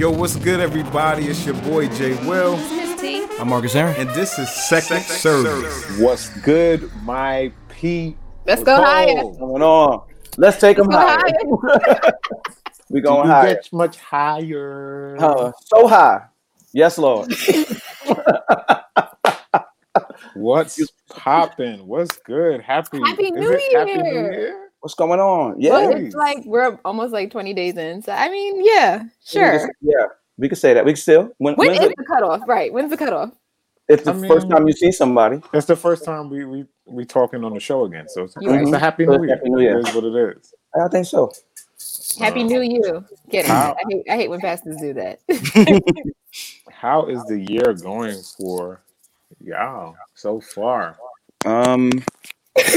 Yo, what's good, everybody? It's your boy Jay Will, Miss T. I'm Marcus Aaron. and this is Second Service. What's good, my P? Let's go higher. going on? Let's take them Go higher. higher. we Do going you higher. get much higher? Uh, so high. Yes, Lord. What's popping? What's good? Happy Happy New it Happy New Year. Year. What's going on? Yeah. Hey. it's like we're almost like 20 days in. So I mean, yeah, sure. Yeah. We can say that. We can still. When, When when's is it? the cutoff? Right. When's the cutoff? It's the I first time you see somebody. It's the first time we we we talking on the show again, so it's, You right. it's a Happy New Year. Happy New Year. It is what it is. I think so. Happy New Year. Get it. How- I hate, I hate when pastors do that. How is the year going for y'all so far? Um,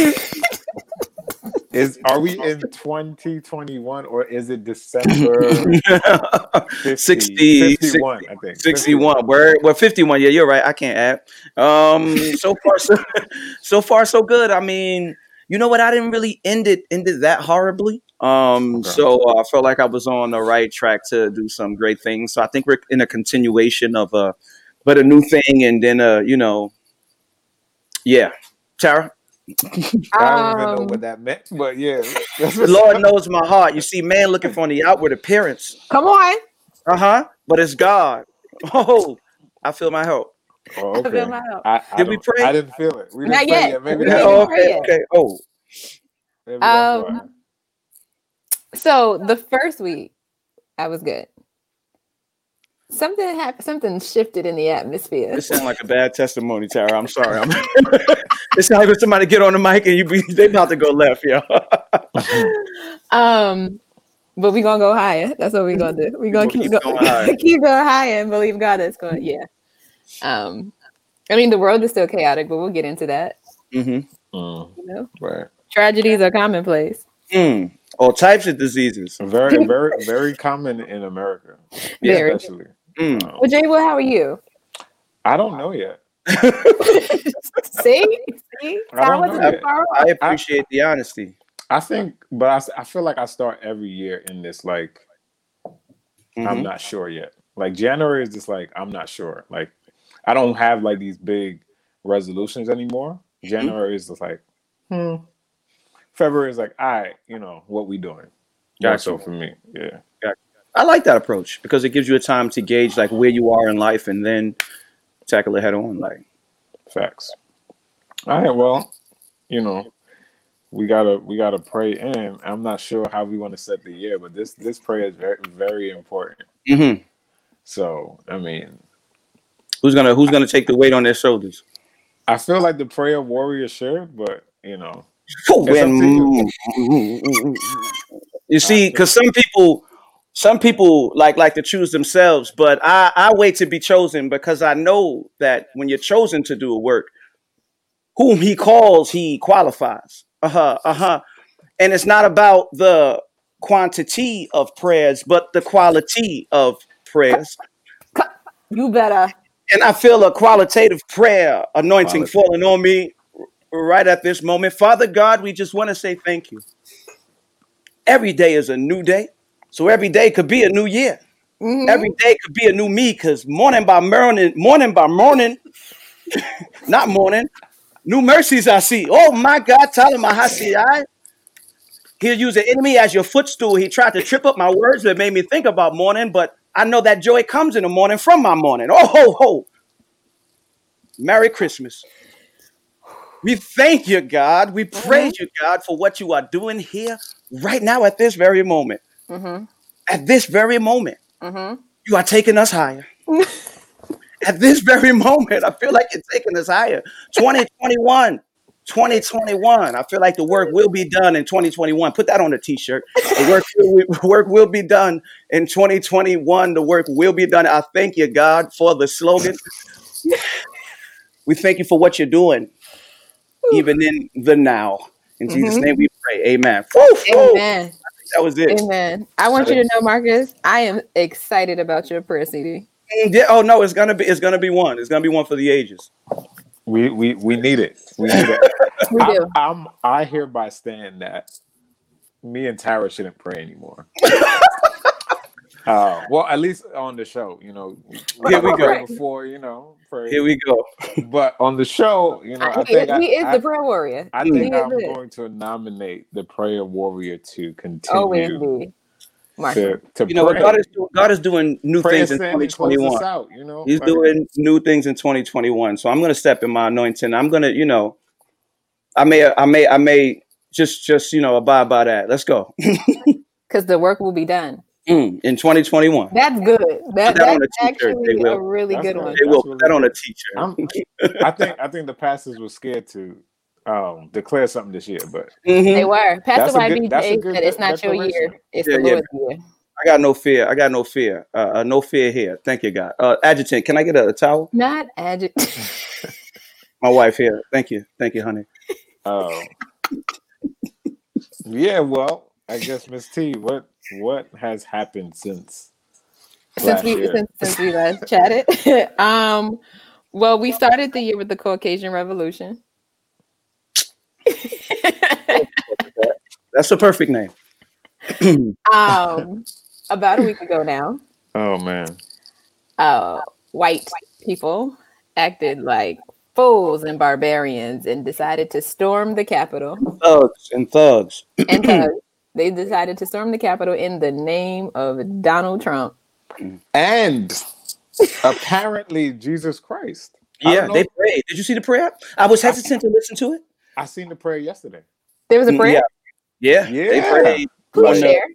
Is are we in 2021 or is it December 50, 60, 51, I think. 61. Word. Well, 51. Yeah, you're right. I can't add. Um, so far, so, so far, so good. I mean, you know what? I didn't really end it ended that horribly. Um, Okay. so uh, I felt like I was on the right track to do some great things. So I think we're in a continuation of a, but a new thing, and then uh, you know, yeah, Tara. I don't even know Um, what that meant, but yeah. The Lord knows my heart. You see, man looking for the outward appearance. Come on. Uh huh. But it's God. Oh, I feel my help. Oh, I okay. feel my help. I, I Did we don't- pray? I didn't feel it. We didn't Not pray yet. Maybe We that's didn't Oh, pray okay. yet. Okay. Oh, maybe. Um, so the first week, I was good. Something happened. Something shifted in the atmosphere. This sounds like a bad testimony, Tara. I'm sorry. I'm it sounds like when somebody get on the mic and you be they about to go left, yo. Um, but we gonna go higher. That's what we gonna do. We gonna gonna keep, keep go- going higher. keep going higher and believe God is going. Yeah. Um, I mean the world is still chaotic, but we'll get into that. Mm-hmm. Mm, You know, right. tragedies are commonplace. Mm. All types of diseases. Very, very, very common in America, Yeah. Very. especially. Mm. Um, Well, Jay, well, how are you? I don't know yet. See, see, I I don't know yet. far off. I appreciate the honesty. I think, but I feel like I start every year in this like I'm Mhm. not sure yet. Like January is just like I'm not sure. Like I don't have like these big resolutions anymore. January is just like hmm. February is like, all right, you know what we doing. Gotcha. That's so for me, yeah. I like that approach because it gives you a time to gauge like where you are in life and then tackle it head on. Like, Facts. All right, well, you know, we gotta we gotta pray in. I'm not sure how we want to set the year, but this this prayer is very very important. hmm So I mean, who's gonna who's gonna take the weight on their shoulders? I feel like the prayer warrior should, but you know, When- you see, because some people, some people like like to choose themselves, but I I wait to be chosen because I know that when you're chosen to do a work, whom He calls, He qualifies. Uh huh. Uh huh. And it's not about the quantity of prayers, but the quality of prayers. You better. And I feel a qualitative prayer anointing Qualitative. falling on me right at this moment. Father God, we just want to say thank you. Every day is a new day. So every day could be a new year. Mhm. Every day could be a new me because morning by morning, morning by morning, not morning, new mercies I see. Oh my God, Tyler Mahasi, I. He'll use the enemy as your footstool. He tried to trip up my words that made me think about morning, but I know that joy comes in the morning from my morning. Oh, ho, ho. Merry Christmas. We thank you, God. We praise you, God, for what you are doing here right now at this very moment. Mhm. At this very moment, Mhm. you are taking us higher. at this very moment, I feel like you're taking us higher. 2021. 2021. I feel like the work will be done in 2021. Put that on a t-shirt. The work will, work will be done in 2021. The work will be done. I thank you, God, for the slogan. We thank you for what you're doing, even in the now. In Jesus' name we pray. Amen. Amen. That was it. Amen. I want you to know, Marcus, I am excited about your prayer CD. Mm, Yeah, oh no, it's gonna be it's gonna be one. It's gonna be one for the ages. we we we need it. We need it. We I, do. I'm I hereby stand that me and Tara shouldn't pray anymore. Uh, well, at least on the show, you know. Here we go. pray Before you know, pray. Here we go. but on the show, you know, I he, think I, he is I, the prayer warrior. I He think I'm it. going to nominate the prayer warrior to continue Oh, be. Marshall. to, to You know what pray. God is doing? God is doing new Pray things in Sam, and close 2021. out, you know, He's like- doing new things in 2021. So I'm gonna step in my anointing. I'm gonna, you know, I may, I may, I may just, just, you know, abide by that. Let's go. Because the work will be done. Mm, in 2021. That's good. That, that that's a t-shirt, actually they will. a really That's good good. one. They will put that on a good. t-shirt. I'm- I think I think the pastors were scared to um, declare something this year, but Mhm. They were. That's Pastor a good- that's a YBJ good said it's not your year. It's Yeah, the yeah. Lord's year. I got no fear. I got no fear. Uh, uh, no fear here. Thank you, God. Uh, adjutant, can I get a, a towel? Not adject. My wife here. Thank you. Thank you, honey. uh, yeah. Well, I guess Miss T, what what has happened since since we since, since we last chatted. um, well, we started the year with the Caucasian Revolution. That's a perfect name. um, about a week ago now, Oh man, uh, white people acted like fools and barbarians and decided to storm the Capitol. Thugs and thugs. And uh, they decided to storm the Capitol in the name of Donald Trump. and apparently Jesus Christ. Yeah, they prayed. Did you see the prayer? I was hesitant to listen to it. I seen the prayer yesterday. There was a Mm, prayer. Yeah, yeah, they prayed. Who on share?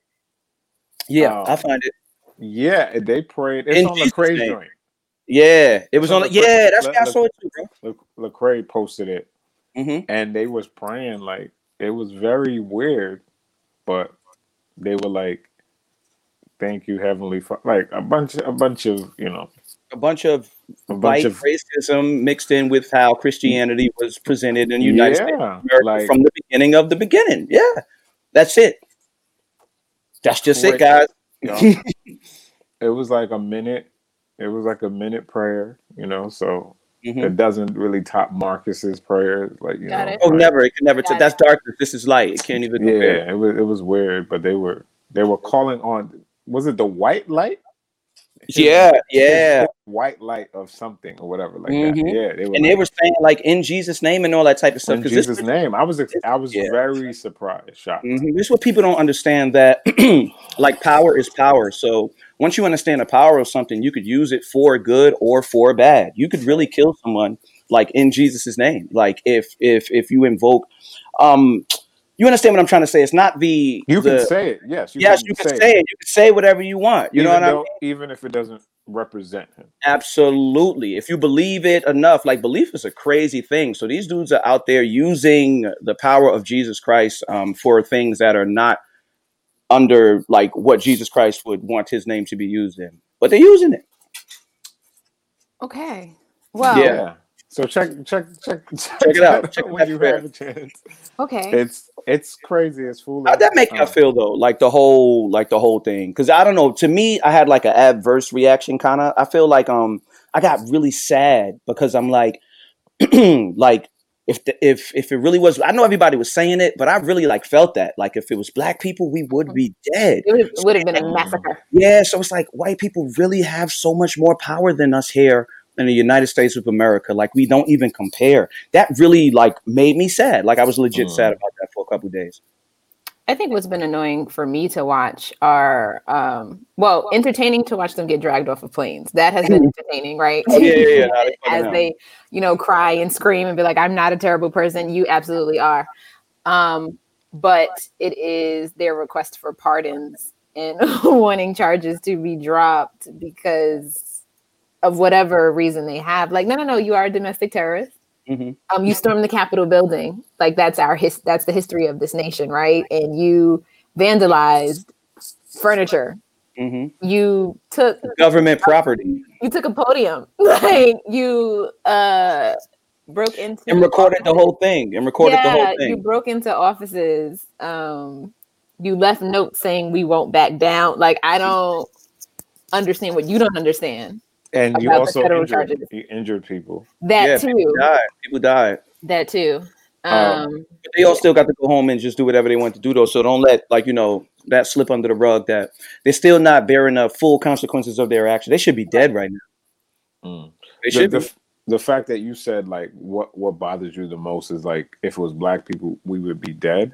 Yeah, Oh. I find it. Yeah, they prayed. It's In on Jesus' Lecrae's name. joint. Yeah, it was So on. the The, yeah, that's let- where I saw it too, bro. Le- Lecrae posted it, hmm and they was praying like it was very weird, but they were like, "Thank you, Heavenly Father." Like a bunch, a bunch of you know, A bunch of a bunch white of racism mixed in with how Christianity was presented in the United States America like from the beginning of the beginning. Yeah, that's it. That's just it, guys. you know, it was like a minute. It was like a minute prayer, you know. So Mhm. it doesn't really top Marcus's prayers, like you Got know. it. Oh, like- never. It can never. Got T- that's darkness. This is light. It can't even compare. Yeah, it was it was weird, but they were they were calling on. Was it the white light? Yeah, yeah. white light of something or whatever like Mhm. that. Yeah, they were And they like, were saying like in Jesus' name and all that type of stuff. in 'cause this- Jesus' name. I was I was Yeah. very surprised, shocked. Mhm. This is what people don't understand that like power is power. So once you understand the power of something, you could use it for good or for bad. You could really kill someone like in Jesus' name. Like if if if you invoke um you understand what I'm trying to say. It's not the You the, can say it, yes. yes, you can say it. You can say whatever you want. You know even what I mean? even if it doesn't represent him. Absolutely. If you believe it enough, like belief is a crazy thing. So these dudes are out there using the power of Jesus Christ um, for things that are not under like what Jesus Christ would want his name to be used in, but they're using it. Okay. Well, Yeah. So check check check Check it out. Check when that you prayer. have a chance. okay. It's it's crazy. It's foolish. How'd that make you Um, feel though? Like the whole, like the whole thing? Because I don't know. To me, I had like an adverse reaction. Kind of. I feel like um, I got really sad because I'm like, like if the, if if it really was, I know everybody was saying it, but I really like felt that. Like if it was black people, we would be dead. It would have, been a massacre. Yeah. So it's like white people really have so much more power than us here in the United States of America. Like we don't even compare. That really like made me sad. Like I was legit Mm. sad about that for a couple days. I think what's been annoying for me to watch are, um, well, entertaining to watch them get dragged off of planes. That has been entertaining, right? Oh, yeah, yeah, yeah. No, they fucking As they, you know, cry and scream and be like, "I'm not a terrible person." You absolutely are. Um, but it is their request for pardons and wanting charges to be dropped because of whatever reason they have. Like, no, no, no, you are a domestic terrorist Mhm. um, you stormed the Capitol building. Like that's our his that's the history of this nation, right? And you vandalized furniture. Mhm. You took Government property. you took a podium. Like you uh broke into and recorded the whole thing and recorded the whole thing. yeah, you broke into offices. Um you left notes saying we won't back down. Like I don't understand what you don't understand. And you also injured, charges. you injured people. That yeah, too. people died. People died. That too. Um, Um they all still got to go home and just do whatever they want to do though. So don't let like you know that slip under the rug that they're still not bearing the full consequences of their action. They should be dead right now. Mm. They The, should the, be. the fact that you said like what what bothers you the most is like if it was black people we would be dead.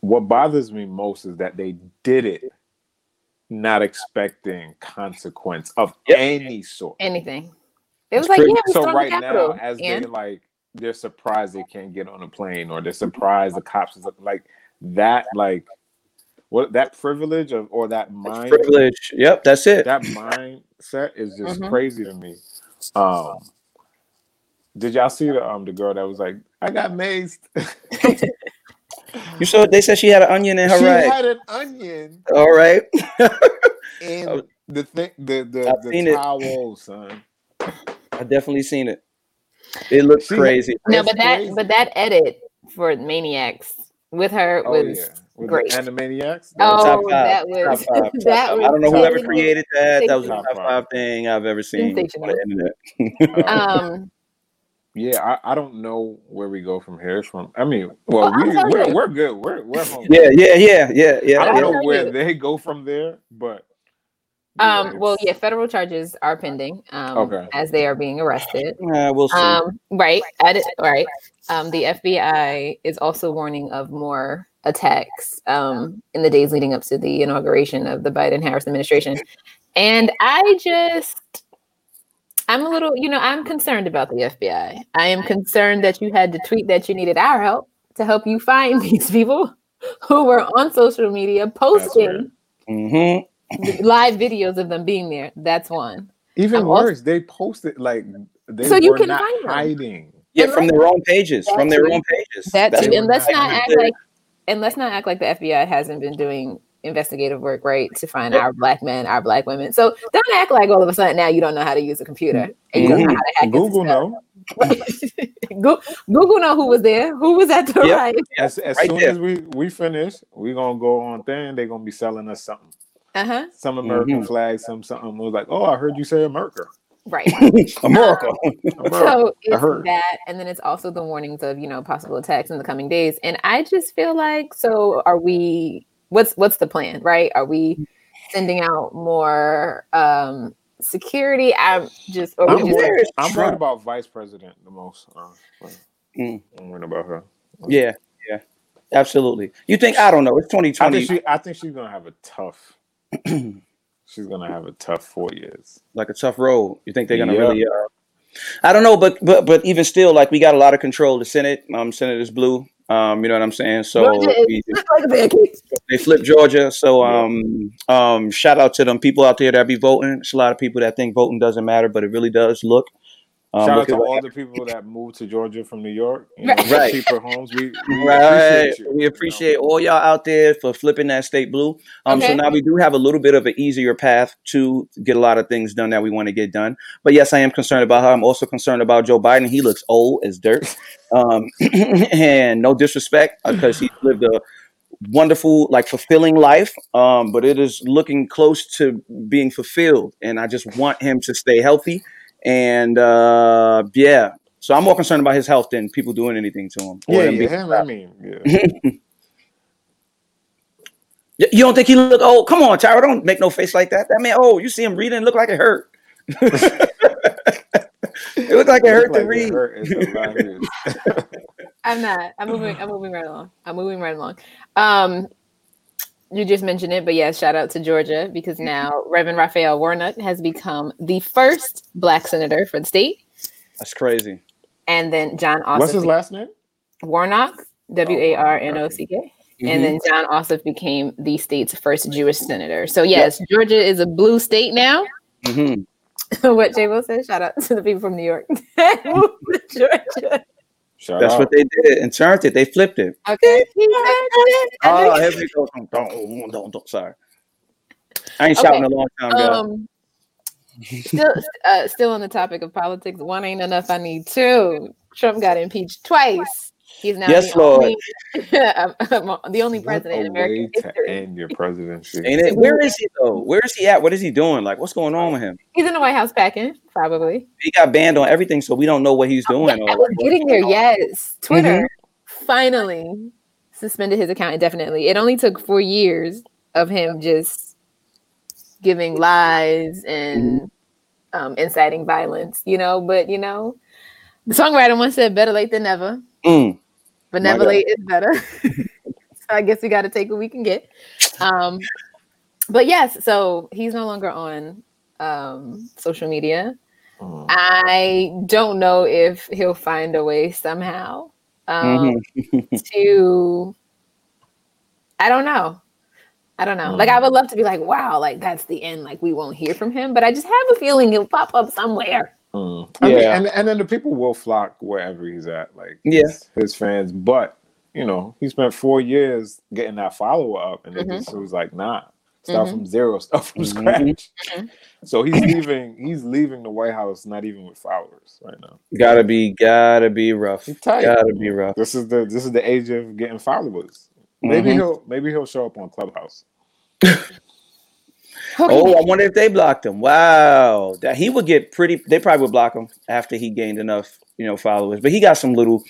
What bothers me most is that they did it not expecting consequence of Yep. any sort. Anything. It was It's like, pretty- yeah, so right the now as and they like they're surprised they can't get on a plane or they're surprised the cops is like that like what that privilege of or that That's mind privilege. Yep, that's it. that mindset is just Mhm. crazy to me um did y'all see the um the girl that was like i got mazed You saw they said she had an onion in her she right. had an onion All right. in Oh. the thing the the, I've the seen it. towel son I definitely seen it. It looked She- crazy. no, That's but that crazy. but that edit for Maniacs with her oh was yeah with great. the animaniacs oh Top five. that Top was five. Top that five. was I don't know whoever taking created that. That was a Top top five. five thing I've ever seen on the internet. Um Yeah, I, I don't know where we go from here. From I mean, well, Well, we, we're, you. we're good. We're we're home. Yeah, yeah, yeah, yeah, yeah. I don't yeah. Know where you. they go from there, but yeah, um well yeah federal charges are pending um Okay. as they are being arrested Uh, we'll see. Um, right. At it, right. Um, the FBI is also warning of more attacks um, in the days leading up to the inauguration of the Biden Harris administration. And I just, I'm a little, you know, I'm concerned about the FBI. I am concerned that you had to tweet that you needed our help to help you find these people who were on social media posting hmm live videos of them being there. That's one. even I'm also- worse, they posted like they So you can not find them. hiding. Yeah, And from their own pages. That From their too. own pages. That That's too. And let's not not act hiding. like and let's not act like the FBI hasn't been doing investigative work, right, to find our black men, our black women. So don't act like all of a sudden now you don't know how to use a computer and you don't know how to hack Google stuff. know. Go- Google know who was there, who was at the Yep. right. As as Right soon there. as we we finish, we're gonna go on thing. They're gonna be selling us something, Uh huh. some American Mhm. flag, some something. It was like, oh, I heard you say America. Right. America. America. So it's heard. that, and then it's also the warnings of you know possible attacks in the coming days. And I just feel like, so are we? What's what's the plan? Right? Are we sending out more um security? I'm just, or I'm, just worried, I'm worried about Vice President the most. Uh, Mm. I'm worried about her. yeah, yeah. Absolutely. You think I don't know. It's 2020. I 2020. think she. I think she's gonna have a tough. she's gonna have a tough four years. like a tough road. You think they're gonna Yeah. really? Uh, I don't know, but but but even still, like we got a lot of control. The Senate, um, Senate is blue. Um, you know what I'm saying? So we, like they flipped Georgia. So um, um, shout out to them people out there that be voting. It's a lot of people that think voting doesn't matter, but it really does. Look, um, Shout out to at what all the people that moved to Georgia from New York. You know, Right. for cheaper homes. We, we Right. appreciate you. We you appreciate know. all y'all out there for flipping that state blue. Um, so now we do have a little bit of an easier path to get a lot of things done that we want to get done. But yes, I am concerned about her. I'm also concerned about Joe Biden. He looks old as dirt. Um, and no disrespect, because he's lived a wonderful, like fulfilling life. Um, but it is looking close to being fulfilled. And I just want him to stay healthy. And uh, yeah. So I'm more concerned about his health than people doing anything to him. Yeah, him yeah, him, I mean, yeah. You don't think he look old? Come on, Tyra, don't make no face like that. That man, oh, you see him reading, look like it hurt. it looked like it hurt Like to read. hurt. I'm not. I'm moving. I'm moving right along. I'm moving right along. Um, you just mentioned it, but yeah, shout out to Georgia because now Reverend Raphael Warnock has become the first Black senator for the state, That's crazy. and then Jon Ossoff What's his last name? Warnock, W A R N O C K. Mm-hmm. And then Jon Ossoff became the state's first Jewish senator. So yes, Georgia is a blue state now. Mhm. what Jay Will said. Shout out to the people from New York. Georgia. Shout That's out. what they did and turned it. They flipped it. Okay. Oh, here we go. Don't, don't, don't, sorry. I ain't shouting Okay. a long time, girl. Um, still, uh, still on the topic of politics. One ain't enough. I need two. Trump got impeached twice. He's now Yes, the Lord. only, the only What president in a American way to history. end your presidency. Ain't it? Where is he though? Where is he at? What is he doing? Like, what's going on with him? He's in the White House packing, probably. He got banned on everything, so we don't know what he's doing. Yeah, or, we're getting there. Yes, Twitter Mm-hmm. finally suspended his account indefinitely. It only took four years of him just giving lies and um, inciting violence, you know. But you know, the songwriter once said, "Better late than never," Mm. but never late is better. so I guess we got to take what we can get. Um, but yes, so he's no longer on um, social media. Mm. I don't know if he'll find a way somehow um, Mhm. to. I don't know. I don't know. Like I Mm. would love to be like, wow, like that's the end. Like we won't hear from him, but I just have a feeling he'll pop up somewhere. Mm. I mean, Yeah. and and then the people will flock wherever he's at, like Yeah. his, his fans. But you know, he spent four years getting that follow up, and it Mhm. just was like, nah, start Mhm. from zero, start from Mhm. scratch. Mhm. So he's leaving. He's leaving the White House not even with followers right now. Gotta be, gotta be rough. He's tight. Gotta be rough. This is the this is the age of getting followers. Maybe Mhm. he'll maybe he'll show up on Clubhouse. Okay. Oh, I wonder if they blocked him. Wow, that he would get pretty. They probably would block him after he gained enough, you know, followers. But he got some little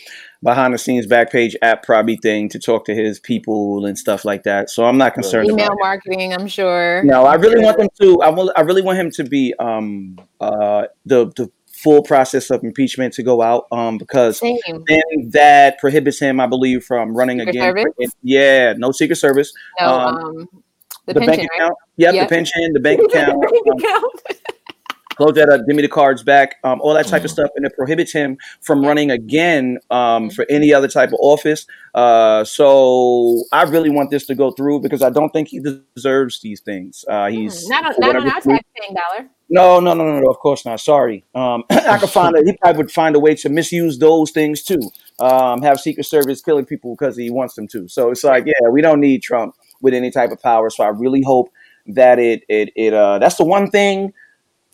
behind the scenes back page app probably thing to talk to his people and stuff like that. So I'm not concerned Email marketing, I'm sure. No, I really want them to. I will. I really want him to be um uh the the full process of impeachment to go out um because Same. then that prohibits him, I believe, from running Secret again. Service? Yeah, no secret service. No, Um, um, the, The, pension, bank right? account. Yep, Yep. the pension, the bank account. Bank um, account. close that up, give me the cards back, um, all that type of Mhm. stuff, and it prohibits him from running again um, for any other type of office. Uh, so I really want this to go through because I don't think he deserves these things. Uh, he's Mm, not on, for not on our taxpaying dollar. no, no, no, no, no. Of course not. Sorry. Um, I could find a, he probably would find a way to misuse those things too. Um, have Secret Service killing people because he wants them to. So it's like, yeah, we don't need Trump with any type of power. So I really hope that it it it uh that's the one thing.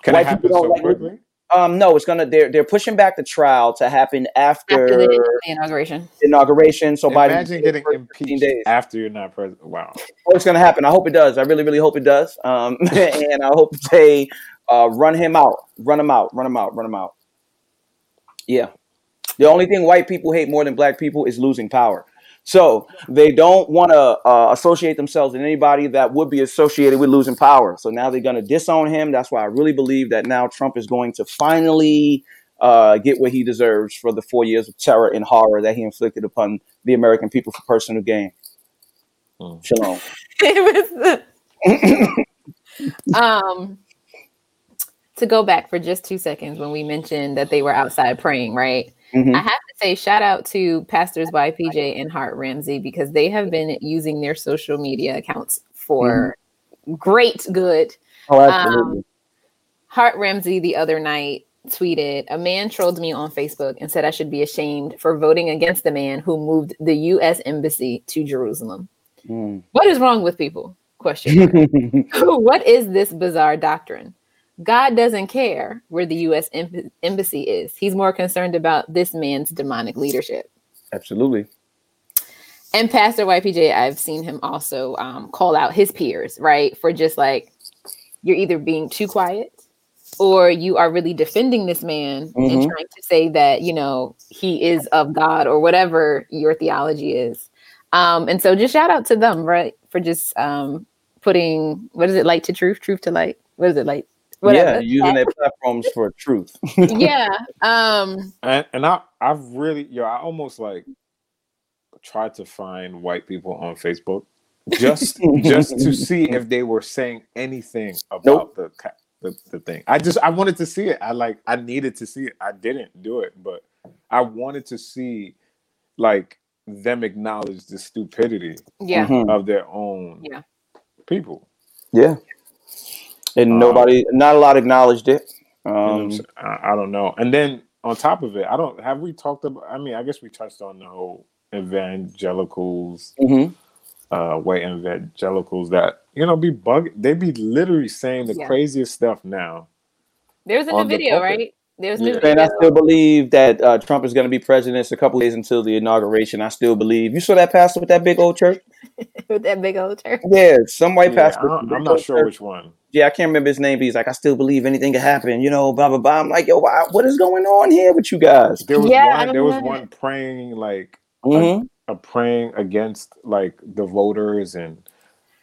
Can White it happen people don't so like it. quickly? Um, no, it's gonna they're they're pushing back the trial to happen after, After the, the inauguration. inauguration. So Biden Imagine getting for 15 impeached days. after you're not president. Wow. Oh, it's gonna happen. I hope it does. I really, really hope it does. Um, and I hope they uh, run him out, run him out, run him out, run him out. Yeah. The only thing white people hate more than black people is losing power. So they don't want to uh, associate themselves with anybody that would be associated with losing power. So now they're going to disown him. That's why I really believe that now Trump is going to finally uh, get what he deserves for the four years of terror and horror that he inflicted upon the American people for personal gain. Hmm. Shalom. it was the, um to go back for just two seconds when we mentioned that they were outside praying, right? Mhm. I have to say shout out to pastors YPJ and Hart Ramsey because they have been using their social media accounts for great good. Oh, absolutely. Hart Ramsey the other night tweeted, A man trolled me on Facebook and said I should be ashamed for voting against the man who moved the US embassy to Jerusalem. Mm. What is wrong with people? Question. what is this bizarre doctrine? God doesn't care where the US em- embassy is. He's more concerned about this man's demonic leadership. absolutely. And Pastor YPJ, I've seen him also um, call out his peers, right? For just like, you're either being too quiet or you are really defending this man and Mhm. trying to say that, you know, he is of God or whatever your theology is. Um, and so just shout out to them, right? For just um, putting, what is it, light to truth, truth to light? What is it, light? Yeah, using their platforms for truth. yeah. Um, And and I I've really yo I almost like tried to find white people on Facebook just just to see if they were saying anything about Nope. the, ca- the the thing. I just I wanted to see it. I like I needed to see it. I didn't do it, but I wanted to see like them acknowledge the stupidity yeah. Mhm. of their own Yeah. people. Yeah. And Um, nobody, not a lot acknowledged it. You know what I'm Um. I, I don't know. And then on top of it, I don't have we talked about. I mean, I guess we touched on the whole evangelicals, mhm. uh, white evangelicals that you know be bug. They be literally saying the Yeah. craziest stuff now. There's a new the video, pulpit. right? There's Yeah. new And I still believe that uh, Trump is going to be president. It's a couple days until the inauguration. I still believe. You saw that pastor with that big old church? with that big old church. Yeah, some white Yeah, pastor. I with don't, the I'm not sure church. which one. Yeah, I can't remember his name, but he's like, I still believe anything can happen. You know, blah blah blah. I'm like, yo, why, what is going on here with you guys? There was Yeah, one. There was remember one praying like hmm a praying against like the voters and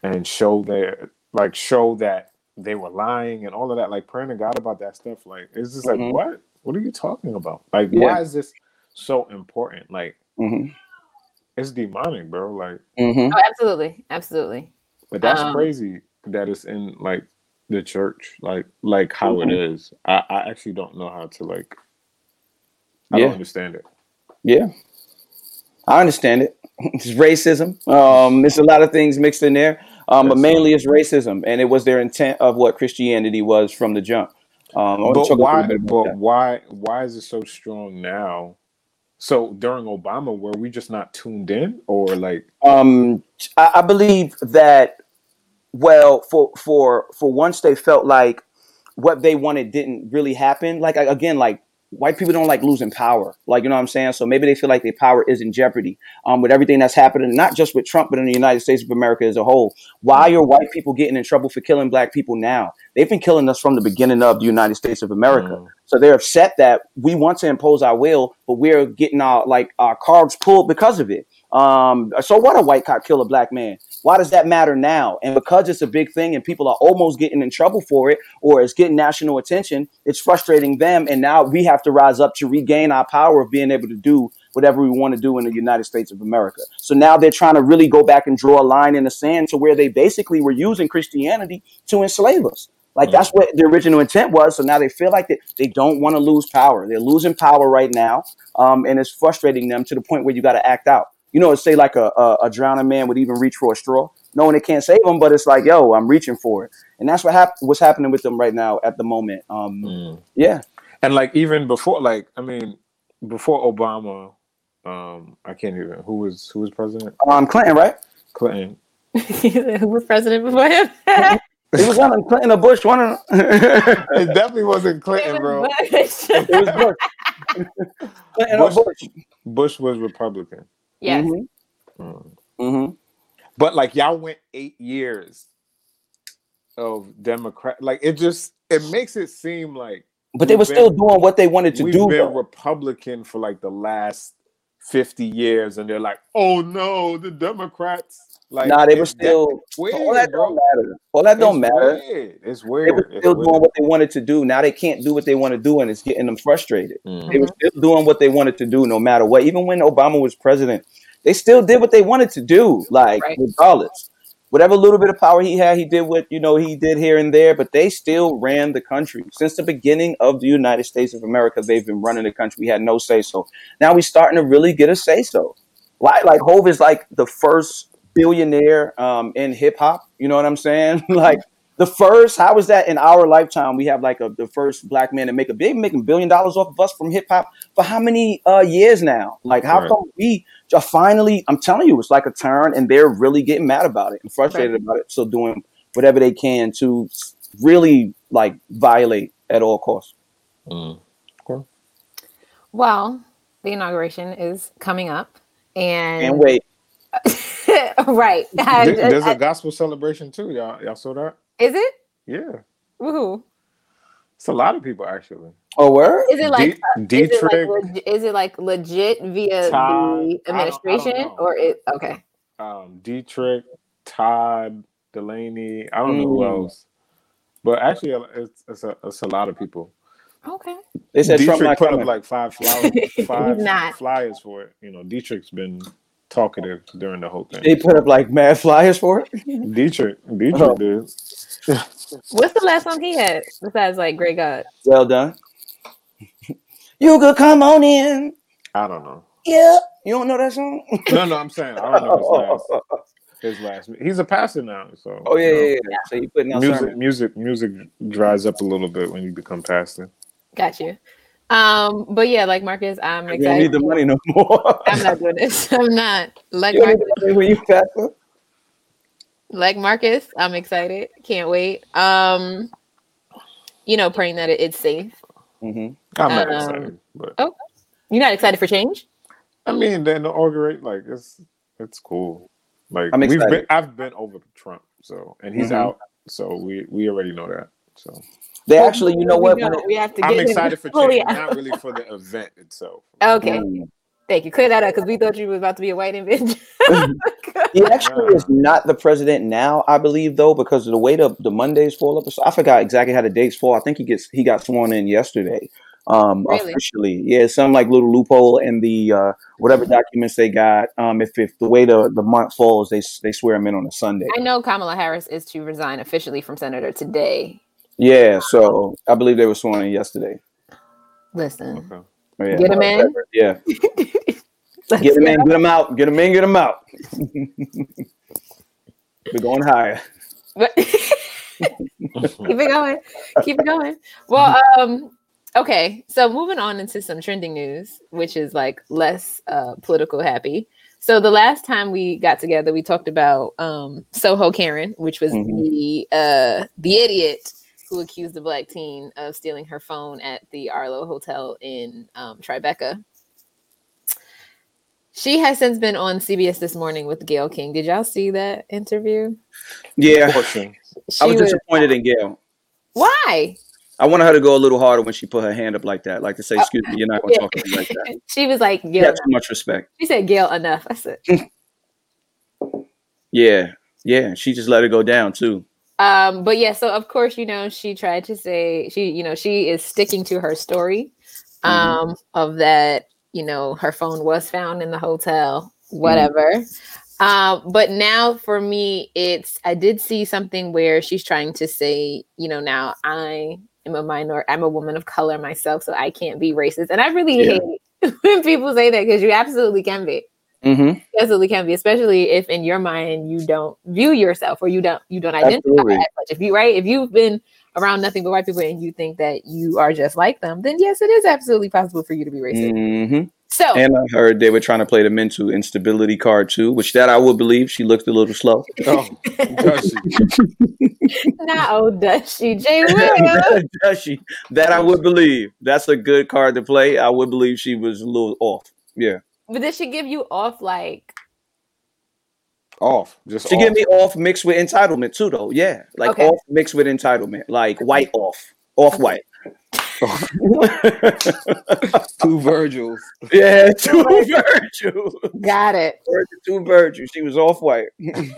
and show their like show that they were lying and all of that. Like praying to God about that stuff. Like it's just like Mhm. what? What are you talking about? Like Yeah. why is this so important? Like hmm it's demonic, bro. Like hmm Oh, absolutely, absolutely. but that's Um, crazy that it's in like the church, like like how it Mhm. is. I, I actually don't know how to like I Yeah. don't understand it. Yeah, I understand it. It's racism. Um, it's a lot of things mixed in there, um, but mainly it's racism, and it was their intent of what Christianity was from the jump. Um, But talk a little why? But that. why? Why is it so strong now? So during Obama, were we just not tuned in, or like? Um, I, I believe that. Well, for for for once, they felt like what they wanted didn't really happen. Like again, like white people don't like losing power. Like you know what I'm saying. So maybe they feel like their power is in jeopardy. Um, with everything that's happening, not just with Trump, but in the United States of America as a whole. Why are white people getting in trouble for killing black people now? They've been killing us from the beginning of the United States of America. Mm. So they're upset that we want to impose our will, but we're getting our like our cards pulled because of it. Um, so what a white cop kill a black man? Why does that matter now? And because it's a big thing and people are almost getting in trouble for it or it's getting national attention, it's frustrating them. And now we have to rise up to regain our power of being able to do whatever we want to do in the United States of America. So now they're trying to really go back and draw a line in the sand to where they basically were using Christianity to enslave us. Like that's what the original intent was. So now they feel like they, they don't want to lose power. They're losing power right now. Um, and it's frustrating them to the point where you got to act out. You know, say like a, a, a drowning man would even reach for a straw, knowing it can't save him, but it's like, yo, I'm reaching for it. And that's what hap- what's happening with them right now at the moment. Um, Mm. yeah. And like even before, like I mean, before Obama, um, I can't even who was who was president? Um, Clinton, right? Clinton. Who was president before him? It was on Clinton or Bush, one of them. It definitely wasn't Clinton, bro. Bush. it was Bush. Clinton or Bush. Bush. Bush was Republican. Yes. Mhm. Mm. Mhm. But like y'all went eight years of Democrat. Like it just it makes it seem like But they We've were still doing what they wanted to we've do. been though. Republican for like the last fifty years, and they're like, oh no, the Democrats. Like nah, they were still. weird, all that bro. don't matter. All that don't It's matter. Weird. It's They weird. were It's still weird. doing what they wanted to do. Now they can't do what they want to do, and it's getting them frustrated. Mm. They were still doing what they wanted to do, no matter what. Even when Obama was president, they still did what they wanted to do, like Right. regardless. Whatever little bit of power he had, he did what you know he did here and there. But they still ran the country since the beginning of the United States of America. They've been running the country. We had no say so. Now we're starting to really get a say so. Like like Hove is like the first billionaire um, in hip hop. You know what I'm saying? like the first. How is that in our lifetime? We have like a, the first black man to make a big making billion dollars off of us from hip hop for how many uh, years now? Like how Right. come we just finally? I'm telling you, it's like a turn, and they're really getting mad about it and frustrated about it. So doing whatever they can to really like violate at all costs. Mm. Well, the inauguration is coming up, and And wait, right. There- There's I- a gospel celebration too, y'all. Y'all saw that? is it? Yeah, Woohoo! it's a lot of people actually. oh where is it like? D- is it like, Deitrick, leg- is it like legit via Todd, I don't- the I don't administration or it? Okay, um, Deitrick, Todd, Dulaney. I don't know who Mm. else, but actually, uh, it's it's a, it's a lot of people. okay. They said Trump Deitrick not put coming. up like five flowers, five not. flyers for it. You know, Deitrick's been talkative during the whole thing. they put up like mad flyers for it. Deitrick, Deitrick Oh. did. What's the last song he had besides like Great God? Well done. you could come on in. I don't know. Yeah. You don't know that song? No, no, I'm saying I don't know his last. His last. He's a pastor now, so Oh yeah, you know, yeah, yeah. So you putting out Music, sermons. music, music dries up a little bit when you become pastor. Got you. Um, but yeah, like Marcus, I'm You don't need the money no more. I'm not doing this. I'm not. Like you Marcus, when you pastor. like Marcus, I'm excited. Can't wait. Um, you know, praying that it, it's safe. Mm-hmm. I'm not Um, excited, but oh. You're not excited for change? I mean, the inaugurate like it's it's cool. Like I'm we've excited. been, I've been over Trump, so and he's Mhm. out, so we we already know that. So They actually, you know We what? don't. It- We have to get I'm excited for fully change, out. not really for the event itself. Okay. Mm. Thank you. Clear that up because we thought you was about to be a white invasion. He actually is not the president now, I believe, though, because of the way the, the Mondays fall up. I forgot exactly how the dates fall. I think he gets he got sworn in yesterday. Um, Really? officially, yeah, some like little loophole in the uh, whatever documents they got. Um, if, if the way the, the month falls, they they swear him in on a Sunday. I know Kamala Harris is to resign officially from senator today. Yeah, so I believe they were sworn in yesterday. Listen, Okay. Yeah, Get 'em in? Yeah, get him in, get him out, get him in, get him out. We're going higher. But- keep it going. Keep it going. Well, um, okay. So moving on into some trending news, which is like less uh political happy. So the last time we got together, we talked about um Soho Karen, which was Mhm. the uh the idiot who accused the black teen of stealing her phone at the Arlo Hotel in um, Tribeca. She has since been on CBS this morning with Gayle King. Did y'all see that interview? Yeah, Portion. She I was disappointed in Gayle. why? I wanted her to go a little harder when she put her hand up like that, like to say, "Excuse me, you're not going to Yeah. talk to me like that." She was like, She Gayle. too much respect. She said, Gayle, enough. I said, Yeah, yeah. She just let it go down too. Um, but yeah, so of course, you know, she tried to say she, you know, she is sticking to her story um of that, you know, her phone was found in the hotel, whatever. Um, but now for me, it's I did see something where she's trying to say, you know, now I am a minor, I'm a woman of color myself, so I can't be racist. And I really Yeah. hate when people say that because you absolutely can be. Mm-hmm. Absolutely can be, especially if in your mind you don't view yourself or you don't you don't identify Absolutely. as such. If you right, if you've been around nothing but white people and you think that you are just like them, then yes, it is absolutely possible for you to be racist. Mm-hmm. So And I heard they were trying to play the mental instability card too, which that I would believe. She looked a little slow. Oh, does she? not oh does she, Jay Does she? That I would believe. That's a good card to play. I would believe she was a little off. Yeah. But did she give you off like Off. Just She off. give me off mixed with entitlement too, though. Yeah, like Okay. off mixed with entitlement, like white off, off white. two Virgils. yeah, two Virgils. got it. two Virgil. She was off white.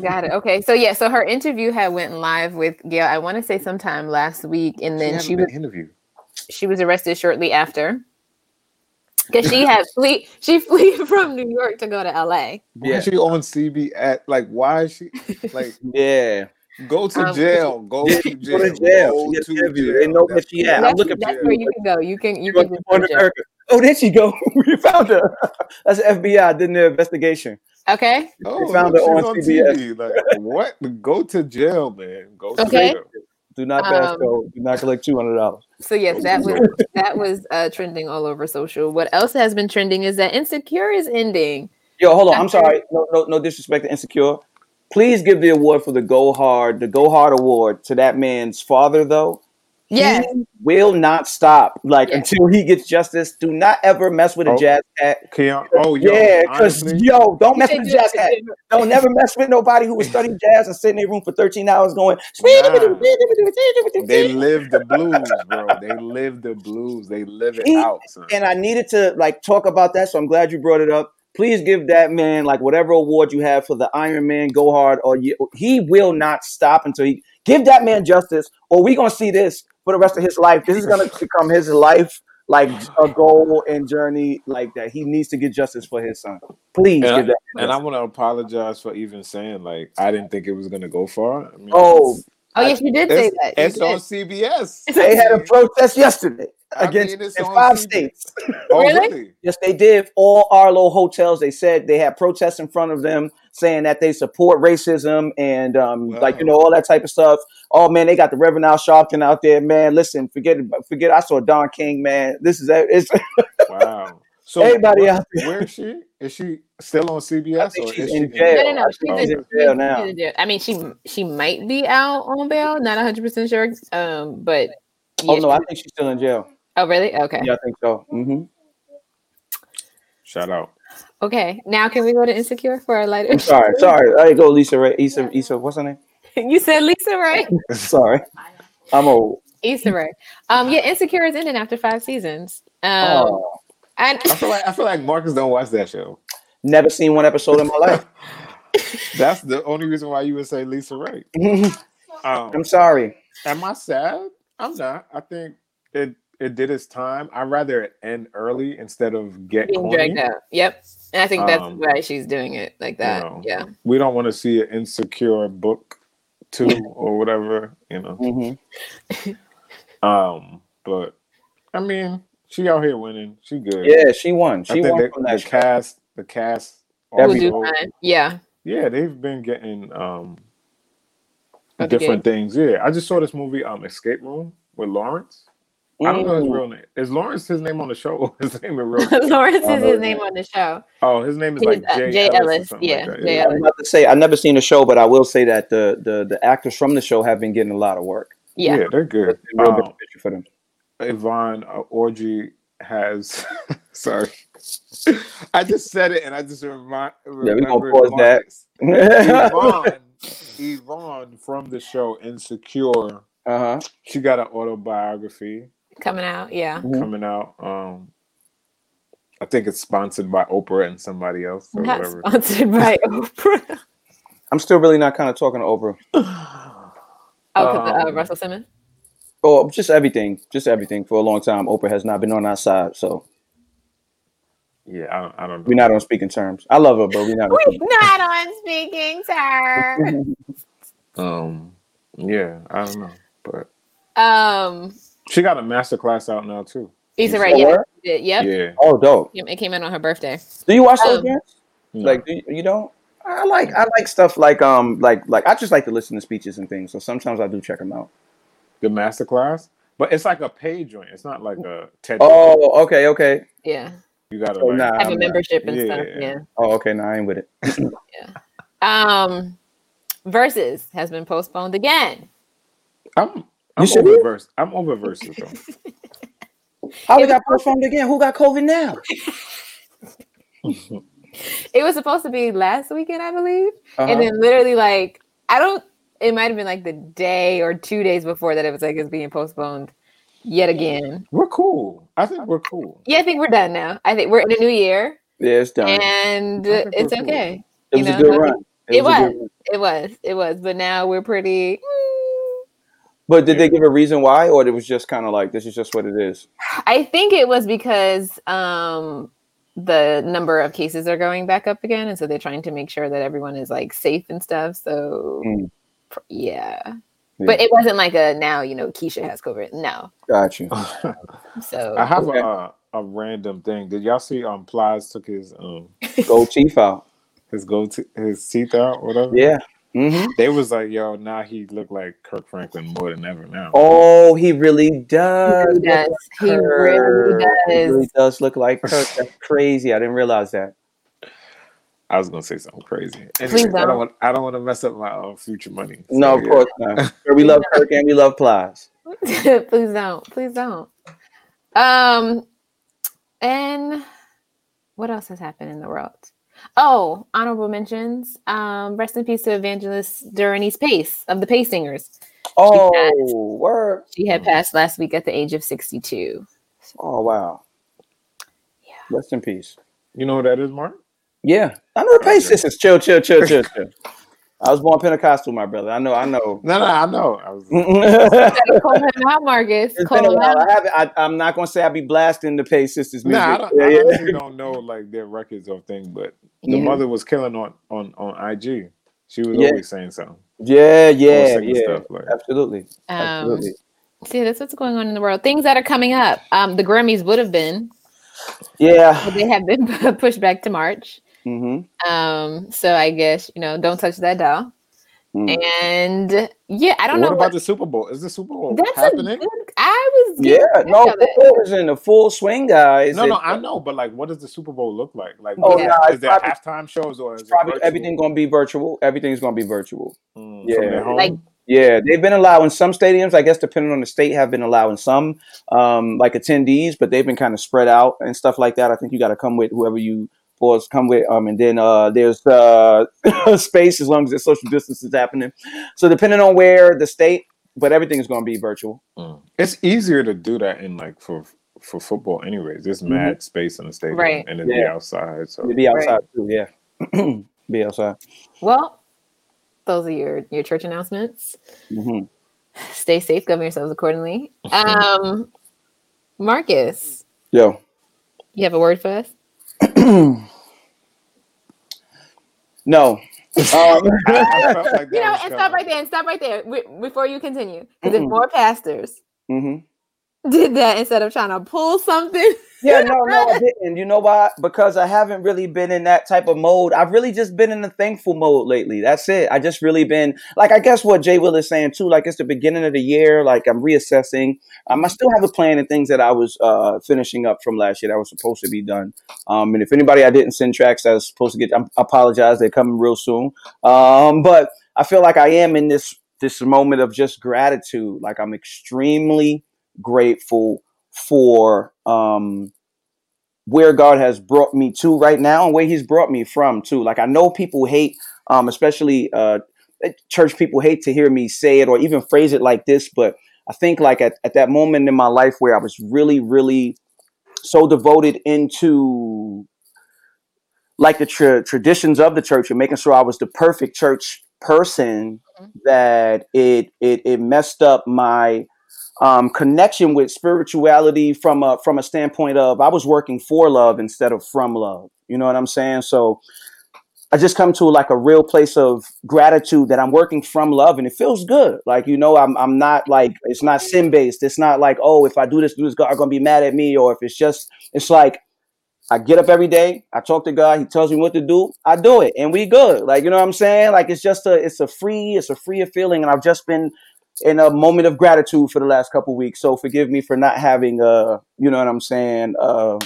Got it. Okay. So yeah, so her interview had went live with Gayle, I want to say sometime last week, and then she was interviewed. she was arrested shortly after. Because she had flee she flee from New York to go to LA. Why Yeah. is she on CB at like why is she like Yeah, go to Um, jail? Go yeah, to jail. go to jail. Go to interviewed. jail. They know where That's she what- at. I'm That's, looking that's for where you. you can go. You can you She can went go to jail. Oh, there she go. we found her. That's the FBI doing their investigation. Okay. Oh, found look, her on on CBS. TV. Like what? Go to jail, man. Go to Okay. jail. Do not pass Um, go. Do not collect two hundred dollars. So yes, that was that was uh trending all over social. What else has been trending is that Insecure is ending. Yo, hold on. I'm sorry. No, no, no disrespect to Insecure. Please give the award for the Go Hard, the Go Hard award to that man's father, though. Yes. He will not stop. Like Yes. until he gets justice. Do not ever mess with a Oh. jazz cat. Keyon, oh, yo, yeah, because yo, don't mess with a jazz cat. Don't never mess with nobody who was studying jazz and sitting in a room for 13 hours going. they live the blues, bro. They live the blues. They live it He- out, son. and I needed to like talk about that, so I'm glad you brought it up. Please give that man like whatever award you have for the Iron Man Go Hard, or you, he will not stop until he give that man justice, or we gonna see this for the rest of his life. This is gonna become his life like a goal and journey like that. He needs to get justice for his son. Please And I- give that. man And I want to apologize for even saying like I didn't think it was gonna go far. I mean, Oh, Oh yes, you did say that. You it's did. on CBS. they had a protest yesterday I against mean, in five CBS. states. Oh, Really? really? Yes, they did. All Arlo hotels, they said they had protests in front of them saying that they support racism and um, like you know all that type of stuff. Oh man, they got the Reverend Al Sharpton out there, man. Listen, forget it, forget. I saw Don King, man. This is it's. Wow. So Everybody what- out there. where is she? Is she still on CBS I think or she's is she in jail. No, no, no. I She's in, she's she's in jail now. jail. I mean, she she might be out on bail. Not 100 percent sure. Um, but Oh no, I think she's still in jail. oh really? Okay. Yeah, I think so. Mm-hmm. Shout out. Okay. Now can we go to Insecure for a lighter? I'm sorry, sorry. I you go, Lisa. Ray. Issa, Issa. What's her name? you said Lisa, right? Sorry, I'm old. Issa Rae. Um, yeah, Insecure is ending after five seasons. Um, Oh, And I feel like I feel like Marcus don't watch that show. Never seen one episode in my life. That's the only reason why you would say Lisa Ray. Um, I'm sorry. am I sad? I'm not. I think it it did its time. I'd rather it end early instead of get being corny. dragged out. Yep. And I think that's Um, why she's doing it like that. know. Yeah. We don't want to see an insecure book two or whatever, you know. hmm Um, but I mean, she out here winning. She good. Yeah, she won. I She think won the, from the that show. cast, the cast, We'll We'll also- Yeah. yeah, they've been getting um Of the different things. Yeah, I just saw this movie, um, Escape Room with Lawrence. I don't know his Mm. real name. Is Lawrence his name on the show? or His name is real. Lawrence is his that. name on the show. Oh, his name is It like is, uh, Jay, Jay Ellis. or Ellis, yeah, like that. Jay I was about to say I've never seen the show, but I will say that the the the actors from the show have been getting a lot of work. Yeah. yeah, they're good. Real Um, for them. Yvonne uh, Orji has. sorry, I just said it and I just remind. Yeah, we gonna pause that. Marcus. uh Yvonne, Yvonne from the show Insecure. Uh huh. She got an autobiography Coming out. Yeah. Mhm. coming out. Um, I think it's sponsored by Oprah and somebody else or Not whatever. sponsored by Oprah. I'm still really not kind of talking to Oprah. Oh, 'cause, uh, Um, Russell Simmons. Oh, just everything, just everything. For a long time, Oprah has not been on our side, so Yeah, I don't, I don't know. we're not on speaking terms. I love her, but we're not. On We're speaking not on speaking terms. Um, yeah, I don't know, but um, she got a master class out now too. Issa You Rae. Yeah. her? Yep. Yeah, Oh, dope. It came out on her birthday. Do you watch those Um, games? No. Like, do you, you don't? I like I like stuff like um like like I just like to listen to speeches and things. So sometimes I do check them out. The master class, but it's like a paid joint. It's not like a TED. Talk. Oh, okay, okay. Yeah. you gotta Oh, like, nah. Have a membership and yeah. stuff. Yeah. Oh, okay. No, I ain't with it. Yeah. Um, Verzuz has been postponed again. I'm I'm should over be. verse. I'm over verses though. How It we got was- postponed again? Who got COVID now? It was supposed to be last weekend, I believe. Uh-huh. And then literally like I don't it might have been like the day or two days before that it was like it's being postponed yet again. we're cool. I think we're cool. Yeah, I think we're done now. I think we're in a new year yeah, it's done. and it's we're cool. okay. it you was a know, good run. it was. a was. good run. It was. It was. But now we're pretty But did they give a reason why, or it was just kind of like this is just what it is? I think it was because um the number of cases are going back up again and so they're trying to make sure that everyone is like safe and stuff. So Mm. Pr- yeah. Yeah. But it wasn't like a now, you know, Keisha has COVID. No. Got you. So I have Okay. a a random thing. Did y'all see um Plies took his um Go chief out. his go to his teeth out, whatever? Yeah. hmm They was like, yo, now he look like Kirk Franklin more than ever now. Oh, he really does. he does. He really Kirk. He does. really does look like Kirk. That's crazy. I didn't realize that. I was gonna say something crazy. Please I don't. don't want I don't want to mess up my uh, future money. No, of yeah. course not. we love Kirk and we love Plies. Please don't. Please don't. Um and what else has happened in the world? Oh, honorable mentions. Um, rest in peace to evangelist Duranice Pace of the Pace Singers. Oh, has- word. She had passed last week at the age of 62. Oh, wow. Yeah. Rest in peace. You know who that is, Mark? Yeah. I know the Pace sisters. Chill, chill, chill, chill, chill. I was born Pentecostal, my brother. I know, I know. No, no, I know. I was Call him out, Marcus. Call him out. I haven't, I, I'm not going to say I be blasting the Pace sisters music. Nah, I, don't, yeah, I yeah. honestly don't know like their records or thing, but the Yeah. mother was killing on on on IG. She was Yeah. always saying something. Yeah, yeah, yeah. stuff, like- Absolutely. Um, Absolutely. see, that's what's going on in the world. Things that are coming up. Um, the Grammys would have been, Yeah. they have been pushed back to March. Hmm Um, so I guess you know, don't touch that doll. Mm. And yeah, I don't what know. about What, the Super Bowl? Is the Super Bowl that's a happening? good. I was Yeah, no, back on football is in the full swing, guys. No, no, I know, but like, what does the Super Bowl look like? Like, Oh, is, yeah. no, is there probably- halftime shows or is probably virtual? everything going to be virtual. Everything's going to be virtual. Mm, Yeah. from their home? Like- Yeah, they've been allowing some stadiums, I guess, depending on the state, have been allowing some um, like attendees, but they've been kind of spread out and stuff like that. I think you got to come with whoever you boys come with, um, and then uh, there's uh, space as long as the social distance is happening. So depending on where the state, but everything is going to be virtual. Mm. It's easier to do that in like for for football, anyways. There's Mhm. mad space in the stadium, Right. and it'd be outside. So Be Right. outside too, yeah. Be outside. Well, those are your your church announcements. hmm Stay safe, govern yourselves accordingly. Um, Marcus, Yo. you have a word for us? No. Um, I felt like You know, was and stop right there and stop right there wi- before you continue. Because if Mm-mm. more pastors hmm did that instead of trying to pull something, Yeah, no, no, I didn't. You know why? Because I haven't really been in that type of mode. I've really just been in the thankful mode lately. That's it. I just really been like I guess what Jay Will is saying too. Like it's the beginning of the year. Like I'm reassessing. Um, I still have a plan and things that I was uh finishing up from last year that was supposed to be done. Um, and if anybody I didn't send tracks that was supposed to get, I apologize. They're coming real soon. Um, but I feel like I am in this this moment of just gratitude. Like I'm extremely grateful for um where God has brought me to right now and where he's brought me from too. Like I know people hate um especially uh church people hate to hear me say it or even phrase it like this, but I think like at, at that moment in my life where I was really, really so devoted into like the tra- traditions of the church and making sure I was the perfect church person Mhm. that it it it messed up my um, connection with spirituality from a from a standpoint of I was working for love instead of from love. You know what I'm saying? So I just come to like a real place of gratitude that I'm working from love and it feels good. Like, you know, I'm I'm not like it's not sin based. It's not like, oh, if I do this, do this, God gonna be mad at me, or if it's just it's like I get up every day, I talk to God, He tells me what to do, I do it, and we good. Like, you know what I'm saying? Like it's just a it's a free, it's a freer feeling, and I've just been in a moment of gratitude for the last couple weeks. So forgive me for not having uh, you know what I'm saying, uh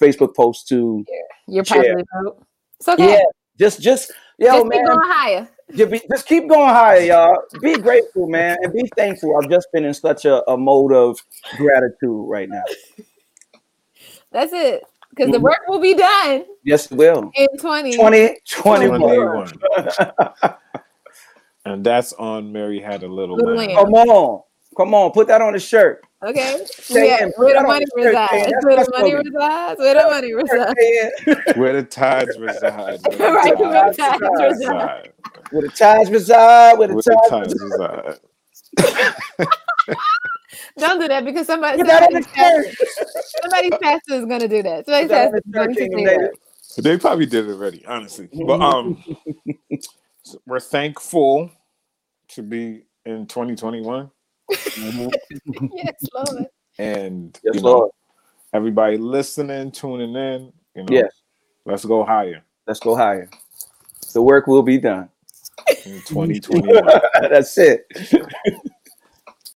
Facebook post to your Share. positive vote. It's okay. yeah, just just yo Just keep man, going higher. just, be, just keep going higher, y'all. Be grateful, man, and be thankful. I've just been in such a, a mode of gratitude right now. That's it. Because the work will be done Yes, it will. in 20. 2021. 21. and that's on Mary Had a Little, Little Lamb. Lamb. Come on. Come on. Put that on the shirt. Okay. Say Yeah, where the money resides. Where the money resides. Where the money resides. Where the tides reside. Where the Right, where tides the tides reside. reside. Where the ties reside, where the Where the ties tides reside. reside. Don't do that because somebody, Put that on the somebody's, shirt. pastor, somebody's pastor is going to do that. Somebody's Put that on pastor is going to Kingdom say that. They probably did it already, honestly. But um, so we're thankful to be in 2021, Mhm. Yes, Lord. and Yes, you know, Lord. everybody listening, tuning in. You know, Yes. let's go higher Let's go higher. The work will be done. in 2021. That's it.